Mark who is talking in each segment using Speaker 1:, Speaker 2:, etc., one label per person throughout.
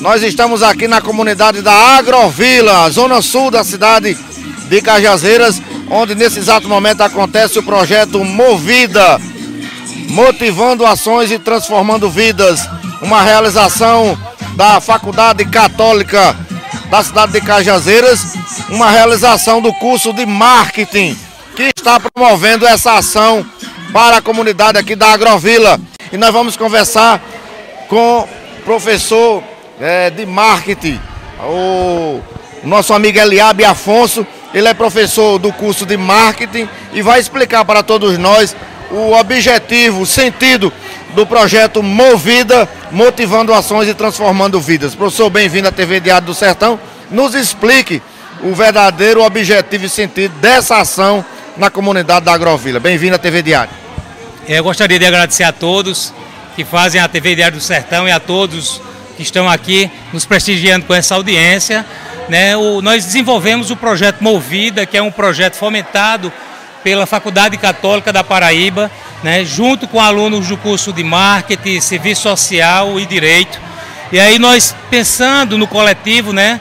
Speaker 1: Nós estamos aqui na comunidade da Agrovila, zona sul da cidade de Cajazeiras, onde nesse exato momento acontece o projeto Movida, motivando ações e transformando vidas. Uma realização da Faculdade Católica da cidade de Cajazeiras, uma realização do curso de marketing que está promovendo essa ação para a comunidade aqui da Agrovila. E nós vamos conversar com o professor é, de marketing, o nosso amigo Eliabe Afonso. Ele é professor do curso de marketing e vai explicar para todos nós o objetivo, o sentido do projeto Movida, motivando ações e transformando vidas. Professor, bem-vindo à TV Diário do Sertão. Nos explique o verdadeiro objetivo e sentido dessa ação na comunidade da Agrovila. Bem-vindo à TV Diário.
Speaker 2: Eu gostaria de agradecer a todos que fazem a TV Diário do Sertão e a todos que estão aqui nos prestigiando com essa audiência. Né? O, nós desenvolvemos o projeto Movida, que é um projeto fomentado pela Faculdade Católica da Paraíba, né? junto com alunos do curso de Marketing, Serviço Social e Direito. E aí nós pensando no coletivo, né?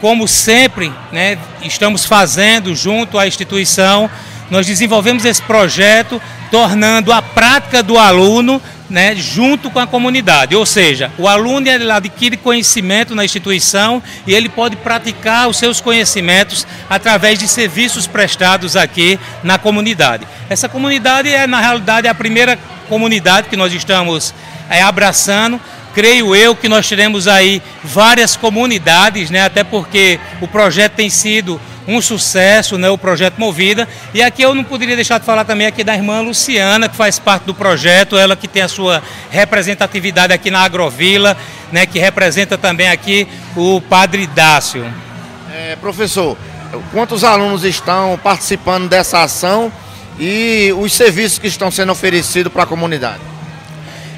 Speaker 2: como sempre, né? estamos fazendo junto à instituição, nós desenvolvemos esse projeto tornando a prática do aluno né, junto com a comunidade. Ou seja, o aluno ele adquire conhecimento na instituição e ele pode praticar os seus conhecimentos através de serviços prestados aqui na comunidade. Essa comunidade é, na realidade, a primeira comunidade que nós estamos é, abraçando. Creio eu que nós teremos aí várias comunidades, né, até porque o projeto tem sido um sucesso, né, o projeto Movida. E aqui eu não poderia deixar de falar também aqui da irmã Luciana, que faz parte do projeto, ela que tem a sua representatividade aqui na Agrovila, né, que representa também aqui o Padre Dácio.
Speaker 1: É, professor, quantos alunos estão participando dessa ação e os serviços que estão sendo oferecidos para a comunidade?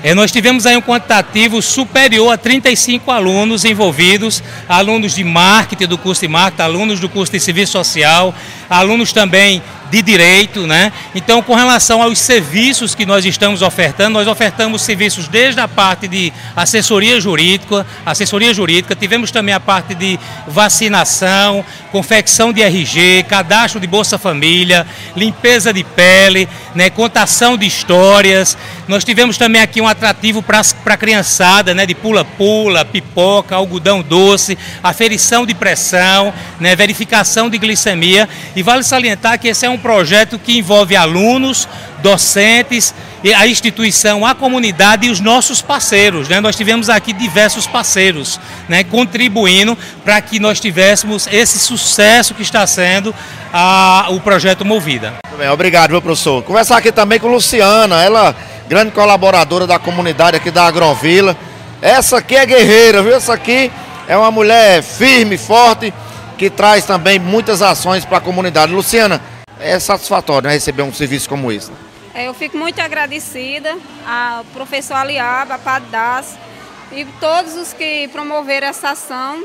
Speaker 2: É, nós tivemos aí um quantitativo superior a 35 alunos envolvidos, alunos de marketing, do curso de marketing, alunos do curso de serviço social, alunos também de direito, né? Então, com relação aos serviços que nós estamos ofertando, nós ofertamos serviços desde a parte de assessoria jurídica, assessoria jurídica, tivemos também a parte de vacinação, confecção de RG, cadastro de Bolsa Família, limpeza de pele, né, contação de histórias. Nós tivemos também aqui um atrativo para a criançada, né, de pula-pula, pipoca, algodão doce, aferição de pressão, né, verificação de glicemia. E vale salientar que esse é um um projeto que envolve alunos, docentes, a instituição, a comunidade e os nossos parceiros. Né? Nós tivemos aqui diversos parceiros né, contribuindo para que nós tivéssemos esse sucesso que está sendo a, o projeto Movida.
Speaker 1: Bem, obrigado, meu professor. Conversar aqui também com Luciana, ela grande colaboradora da comunidade aqui da Agrovila. Essa aqui é guerreira, viu? Essa aqui é uma mulher firme, forte, que traz também muitas ações para a comunidade. Luciana, é satisfatório né, receber um serviço como esse.
Speaker 3: É, eu fico muito agradecida ao professor Aliaba, a Padre Das e todos os que promoveram essa ação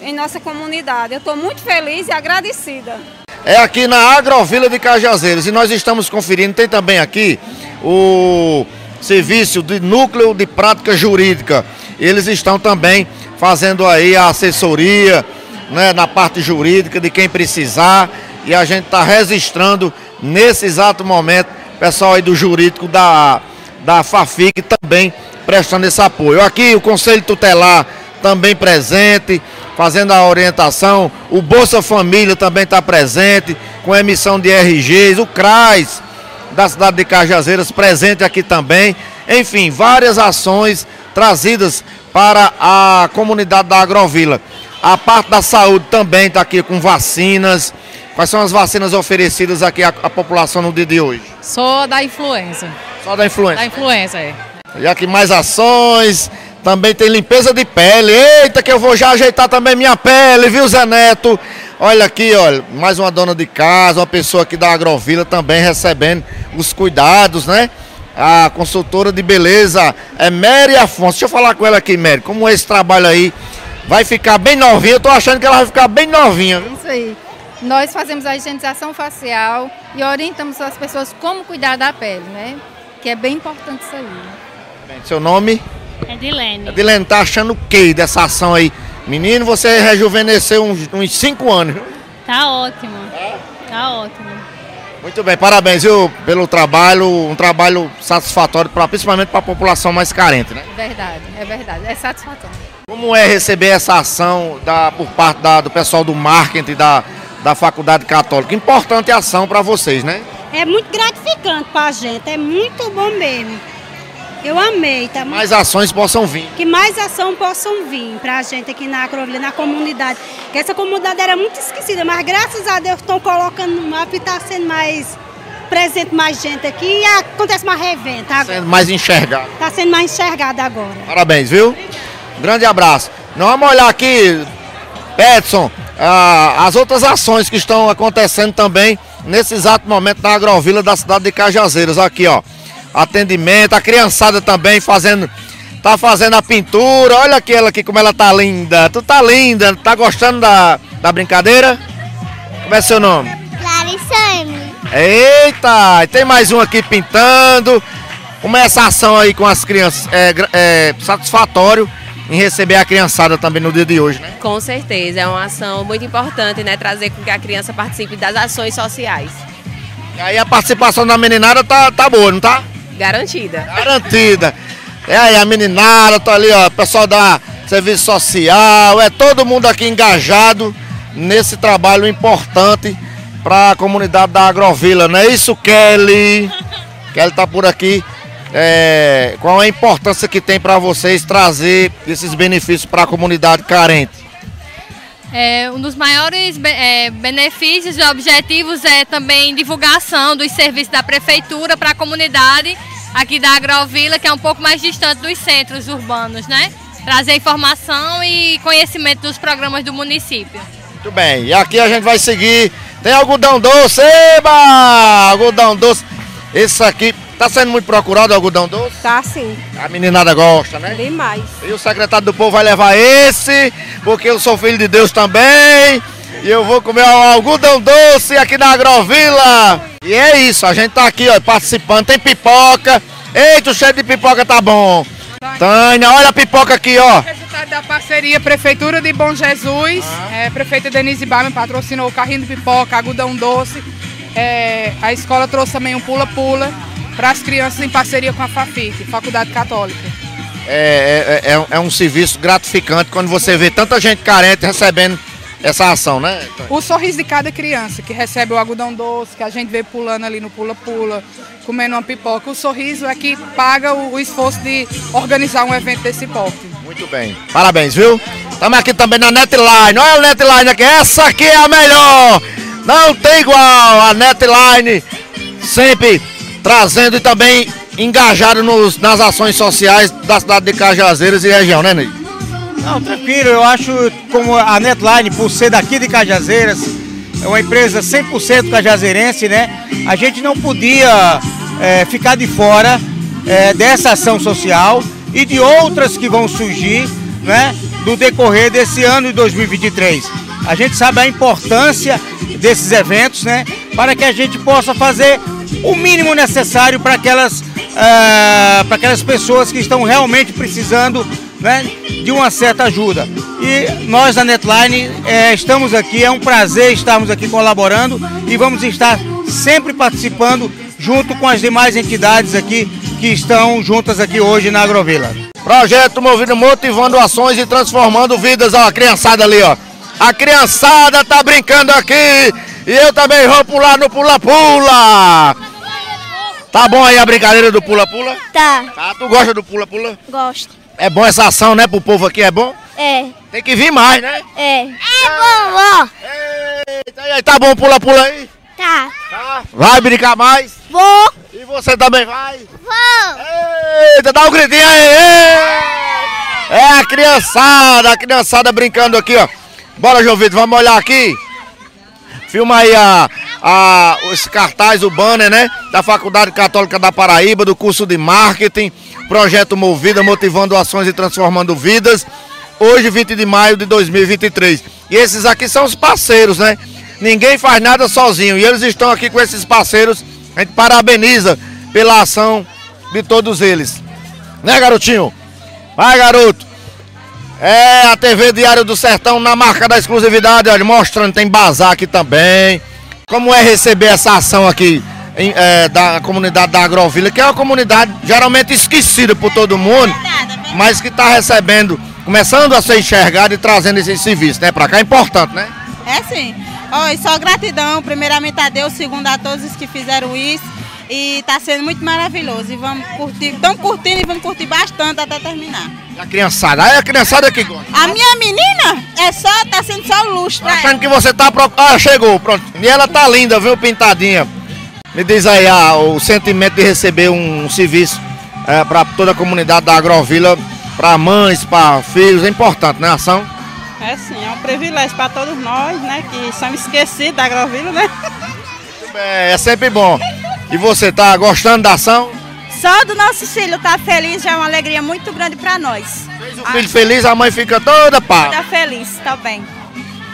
Speaker 3: em nossa comunidade. Eu estou muito feliz e agradecida.
Speaker 1: É aqui na Agrovila de Cajazeiras e nós estamos conferindo, tem também aqui o serviço de núcleo de prática jurídica. Eles estão também fazendo aí a assessoria né, na parte jurídica de quem precisar e a gente está registrando nesse exato momento, pessoal aí do jurídico da, da FAFIC também prestando esse apoio. Aqui o Conselho Tutelar também presente, fazendo a orientação, o Bolsa Família também está presente, com emissão de RGs, o CRAS da cidade de Cajazeiras presente aqui também. Enfim, várias ações trazidas para a comunidade da Agrovila. A parte da saúde também está aqui com vacinas, Quais são as vacinas oferecidas aqui à, à população no dia de hoje?
Speaker 4: Só da influenza.
Speaker 1: Só da influenza?
Speaker 4: Da influenza, é.
Speaker 1: E aqui mais ações, também tem limpeza de pele. Eita, que eu vou já ajeitar também minha pele, viu, Zé Neto? Olha aqui, olha, mais uma dona de casa, uma pessoa aqui da Agrovila também recebendo os cuidados, né? A consultora de beleza é Mary Afonso. Deixa eu falar com ela aqui, Mary. Como esse trabalho aí vai ficar bem novinha? Eu tô achando que ela vai ficar bem novinha, viu?
Speaker 4: Isso aí. Nós fazemos a higienização facial e orientamos as pessoas como cuidar da pele, né? Que é bem importante isso aí.
Speaker 1: Bem, seu nome?
Speaker 5: É Dilene.
Speaker 1: Edilene, tá achando o que dessa ação aí? Menino, você rejuvenesceu uns, uns cinco anos. viu?
Speaker 5: Tá ótimo. Tá ótimo.
Speaker 1: Muito bem, parabéns, viu, pelo trabalho, um trabalho satisfatório, pra, principalmente para a população mais carente, né?
Speaker 4: Verdade, é verdade. É satisfatório.
Speaker 1: Como é receber essa ação da, por parte da- do pessoal do marketing da, da Faculdade Católica? Importante ação para vocês, né?
Speaker 6: É muito gratificante pra gente, é muito bom mesmo. Eu amei, tá? muito-
Speaker 1: Mais ações possam vir.
Speaker 6: Que mais ação possam vir pra gente aqui na Acrovila, na comunidade. Que essa comunidade era muito esquecida, mas graças a Deus estão colocando no mapa e está sendo mais presente mais gente aqui e acontece mais reventa agora.
Speaker 1: Sendo mais enxergado.
Speaker 6: Está sendo mais enxergada agora.
Speaker 1: Parabéns, viu? Grande abraço. Nós vamos olhar aqui, Petson, ah, as outras ações que estão acontecendo também nesse exato momento na agrovila da cidade de Cajazeiras. Aqui, ó. Atendimento, a criançada também fazendo. Tá fazendo a pintura. Olha aqui ela aqui como ela tá linda. Tu tá linda. Tá gostando da, da brincadeira? Como é seu nome?
Speaker 7: Larissa Emily.
Speaker 1: Eita! e Tem mais um aqui pintando. Como é essa ação aí com as crianças? É, é satisfatório em receber a criançada também no dia de hoje, né?
Speaker 8: Com certeza, é uma ação muito importante, né? Trazer com que a criança participe das ações sociais.
Speaker 1: E aí a participação da meninada tá, tá boa, não tá?
Speaker 8: Garantida.
Speaker 1: Garantida. É aí, a meninada, tá ali, ó, o pessoal da serviço social, é todo mundo aqui engajado nesse trabalho importante para a comunidade da Agrovila, não é isso, Kelly? Kelly tá por aqui. É, qual a importância que tem para vocês trazer esses benefícios para a comunidade carente?
Speaker 9: É, um dos maiores é, benefícios e objetivos é também divulgação dos serviços da prefeitura para a comunidade aqui da Agrovila, que é um pouco mais distante dos centros urbanos, né? Trazer informação e conhecimento dos programas do município.
Speaker 1: Muito bem, e aqui a gente vai seguir. Tem algodão doce, eba! Algodão doce. Esse aqui, tá sendo muito procurado o algodão doce?
Speaker 8: Tá sim,
Speaker 1: A meninada gosta, né?
Speaker 8: demais.
Speaker 1: E o secretário do povo vai levar esse, porque eu sou filho de Deus também. E eu vou comer o algodão doce aqui na Agrovila. E é isso, a gente tá aqui, ó, participando. Tem pipoca. Eita, o cheiro de pipoca tá bom. Tânia, olha a pipoca aqui, ó.
Speaker 10: Resultado da parceria Prefeitura de Bom Jesus, é, prefeita Denise Barman patrocinou o carrinho de pipoca, algodão doce. É, a escola trouxe também um pula-pula para as crianças em parceria com a FAFIC, Faculdade Católica.
Speaker 1: É, é, é- é um serviço gratificante quando você vê tanta gente carente recebendo essa ação, né?
Speaker 10: O sorriso de cada criança que recebe o algodão doce, que a gente vê pulando ali no pula-pula, comendo uma pipoca. O sorriso é que paga o, o esforço de organizar um evento desse porte.
Speaker 1: Muito bem. Parabéns, viu? Estamos aqui também na Netline. Olha a Netline aqui. Essa aqui é a melhor. Não tem igual. A Netline sempre trazendo e também engajado nos- nas ações sociais da cidade de Cajazeiras e região, né, Ney?
Speaker 11: Não, tranquilo, eu acho como a Netline, por ser daqui de Cajazeiras, é uma empresa 100% cajazeirense, né? A gente não podia é, ficar de fora é, dessa ação social e de outras que vão surgir, né? Do decorrer desse ano de 2023. A gente sabe a importância desses eventos, né? Para que a gente possa fazer o mínimo necessário para aquelas, ah, para aquelas pessoas que estão realmente precisando né, de uma certa ajuda. E nós da Netline eh, estamos aqui, é um prazer estarmos aqui colaborando e vamos estar sempre participando junto com as demais entidades aqui que estão juntas aqui hoje na Agrovila.
Speaker 1: Projeto movido motivando ações e transformando vidas. Ó, a criançada ali, ó. A criançada tá brincando aqui. E eu também vou pular no pula-pula. Tá bom aí a brincadeira do pula-pula?
Speaker 7: Tá,
Speaker 1: Tá, tu gosta do pula-pula?
Speaker 7: gosto.
Speaker 1: É bom essa ação, né? Pro povo aqui, é bom?
Speaker 7: É,
Speaker 1: Tem que vir mais, né?
Speaker 7: é. É bom, ó.
Speaker 1: Eita, e aí, tá bom pula-pula aí?
Speaker 7: Tá.
Speaker 1: Tá. Vai brincar mais?
Speaker 7: Vou.
Speaker 1: E você também vai?
Speaker 7: Vou.
Speaker 1: Eita, dá um gritinho aí! Ei! É a criançada, a criançada brincando aqui, ó. Bora, João Vitor, vamos olhar aqui. Filma aí a, a, os cartazes, o banner, né? Da Faculdade Católica da Paraíba, do curso de marketing, projeto Movida, motivando ações e transformando vidas. Hoje, 20 de maio de 2023. E esses aqui são os parceiros, né? Ninguém faz nada sozinho. E eles estão aqui com esses parceiros. A gente parabeniza pela ação de todos eles. Né, garotinho? Vai, garoto. É a TV Diário do Sertão na marca da exclusividade, olha, mostrando, tem bazar aqui também. Como é receber essa ação aqui em, é, da comunidade da Agrovila, que é uma comunidade geralmente esquecida por todo mundo, mas que está recebendo, começando a ser enxergada e trazendo esse serviço, né? Para cá é importante, né?
Speaker 12: É sim. Oi, só gratidão, primeiramente a Deus, segundo a todos os que fizeram isso. E está sendo muito maravilhoso. E vamos curtir, estamos curtindo e vamos curtir bastante até terminar.
Speaker 1: E a criançada, aí a criançada que gosta.
Speaker 12: A minha menina é só, tá sendo só luxo pra
Speaker 1: Achando que você tá pro... Ah, chegou, pronto. E ela tá linda, viu, pintadinha. Me diz aí ah, o sentimento de receber um, serviço é, para toda a comunidade da Agrovila, para mães, para filhos, é importante, né, ação?
Speaker 12: É sim, é um privilégio para todos nós, né, que somos esquecidos da Agrovila, né?
Speaker 1: É, é sempre bom. E você tá gostando da ação?
Speaker 12: Só do nosso filho estar tá feliz já é uma alegria muito grande para nós.
Speaker 1: Fez o filho feliz, a mãe fica toda pá.
Speaker 12: Toda feliz, tá bem.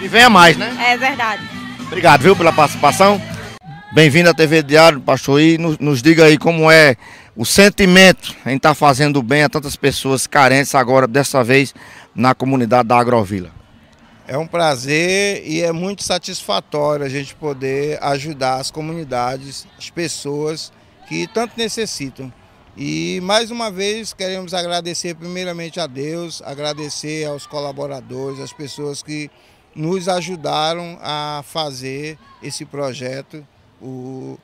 Speaker 1: E venha mais, né?
Speaker 12: É verdade.
Speaker 1: Obrigado, viu, pela participação. Bem-vindo à TV Diário, pastor, e nos, nos, diga aí como é o sentimento em estar tá fazendo bem a tantas pessoas carentes agora, dessa vez, na comunidade da Agrovila.
Speaker 13: É um prazer e é muito satisfatório a gente poder ajudar as comunidades, as pessoas que tanto necessitam. E mais uma vez queremos agradecer primeiramente a Deus, agradecer aos colaboradores, às pessoas que nos ajudaram a fazer esse projeto, o,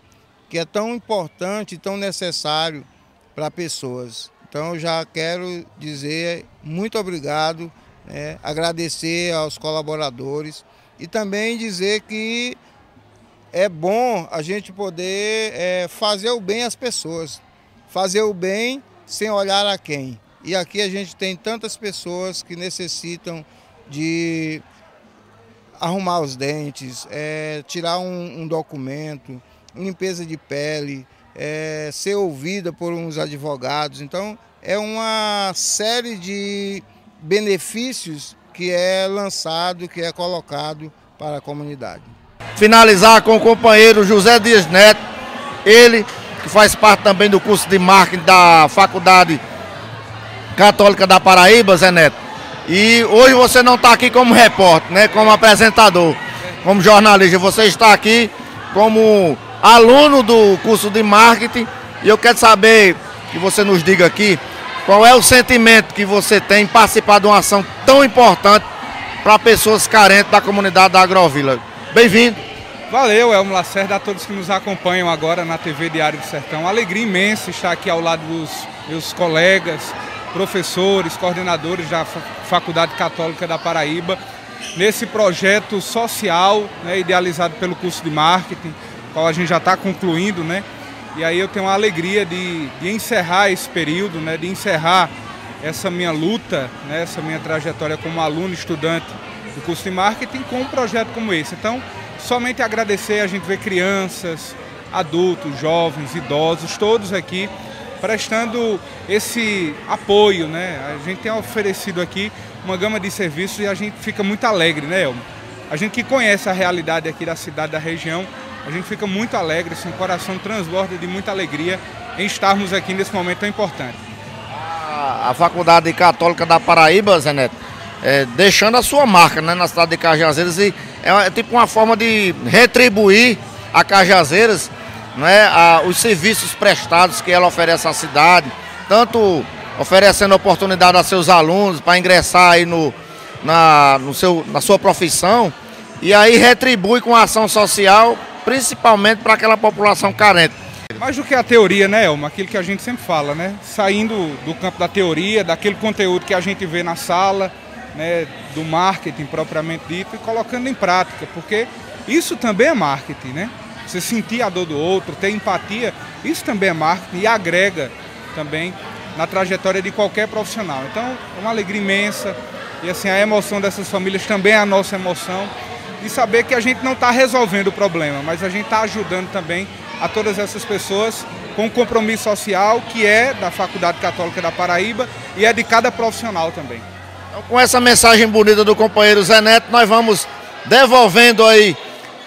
Speaker 13: que é tão importante, tão necessário para pessoas. Então eu já quero dizer muito obrigado né, agradecer aos colaboradores e também dizer que é bom a gente poder é, fazer o bem às pessoas, fazer o bem sem olhar a quem. E aqui a gente tem tantas pessoas que necessitam de arrumar os dentes, é, tirar um, um, documento, limpeza de pele, é, ser ouvida por uns advogados. Então, é uma série de benefícios que é lançado, que é colocado para a comunidade.
Speaker 1: Finalizar com o companheiro José Dias Neto, ele que faz parte também do curso de marketing da Faculdade Católica da Paraíba, Zé Neto. E hoje você não está aqui como repórter, né? Como apresentador, como jornalista. Você está aqui como aluno do curso de marketing. E eu quero saber que você nos diga aqui qual é o sentimento que você tem em participar de uma ação tão importante para pessoas carentes da comunidade da Agrovila? Bem-vindo.
Speaker 14: Valeu, Elmo Lacerda, a todos que nos acompanham agora na TV Diário do Sertão. Alegria imensa estar aqui ao lado dos meus colegas, professores, coordenadores da Faculdade Católica da Paraíba, nesse projeto social né, idealizado pelo curso de marketing, qual a gente já está concluindo, né? E aí eu tenho a alegria de, de encerrar esse período, né, de encerrar essa minha luta, né, essa minha trajetória como aluno, estudante do curso de marketing com um projeto como esse. Então, somente agradecer, a gente vê crianças, adultos, jovens, idosos, todos aqui prestando esse apoio, né? A gente tem oferecido aqui uma gama de serviços e a gente fica muito alegre, né, Elmo? A gente que conhece a realidade aqui da cidade, da região, a gente fica muito alegre, assim, o coração transborda de muita alegria em estarmos aqui nesse momento tão importante.
Speaker 1: A, a Faculdade Católica da Paraíba, Zé Neto, é, deixando a sua marca né, na cidade de Cajazeiras e é, é tipo uma forma de retribuir a Cajazeiras né, a, os serviços prestados que ela oferece à cidade, tanto oferecendo oportunidade a seus alunos para ingressar aí no, na, no seu, na sua profissão, e aí retribui com a ação social principalmente para aquela população carente.
Speaker 14: Mais do que a teoria, né, Elma? Aquilo que a gente sempre fala, né? Saindo do campo da teoria, daquele conteúdo que a gente vê na sala, né, do marketing propriamente dito, e colocando em prática, porque isso também é marketing, né? Você sentir a dor do outro, ter empatia, isso também é marketing e agrega também na trajetória de qualquer profissional. Então, é uma alegria imensa e assim a emoção dessas famílias também é a nossa emoção e saber que a gente não está resolvendo o problema, mas a gente está ajudando também a todas essas pessoas com o compromisso social que é da Faculdade Católica da Paraíba e é de cada profissional também.
Speaker 1: Então, com essa mensagem bonita do companheiro Zé Neto, nós vamos devolvendo aí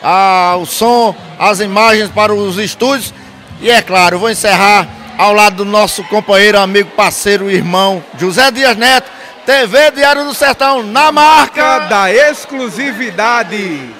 Speaker 1: a, o som, as imagens para os estúdios e é claro, vou encerrar ao lado do nosso companheiro, amigo, parceiro, irmão José Dias Neto, TV Diário do Sertão, na marca
Speaker 14: da exclusividade.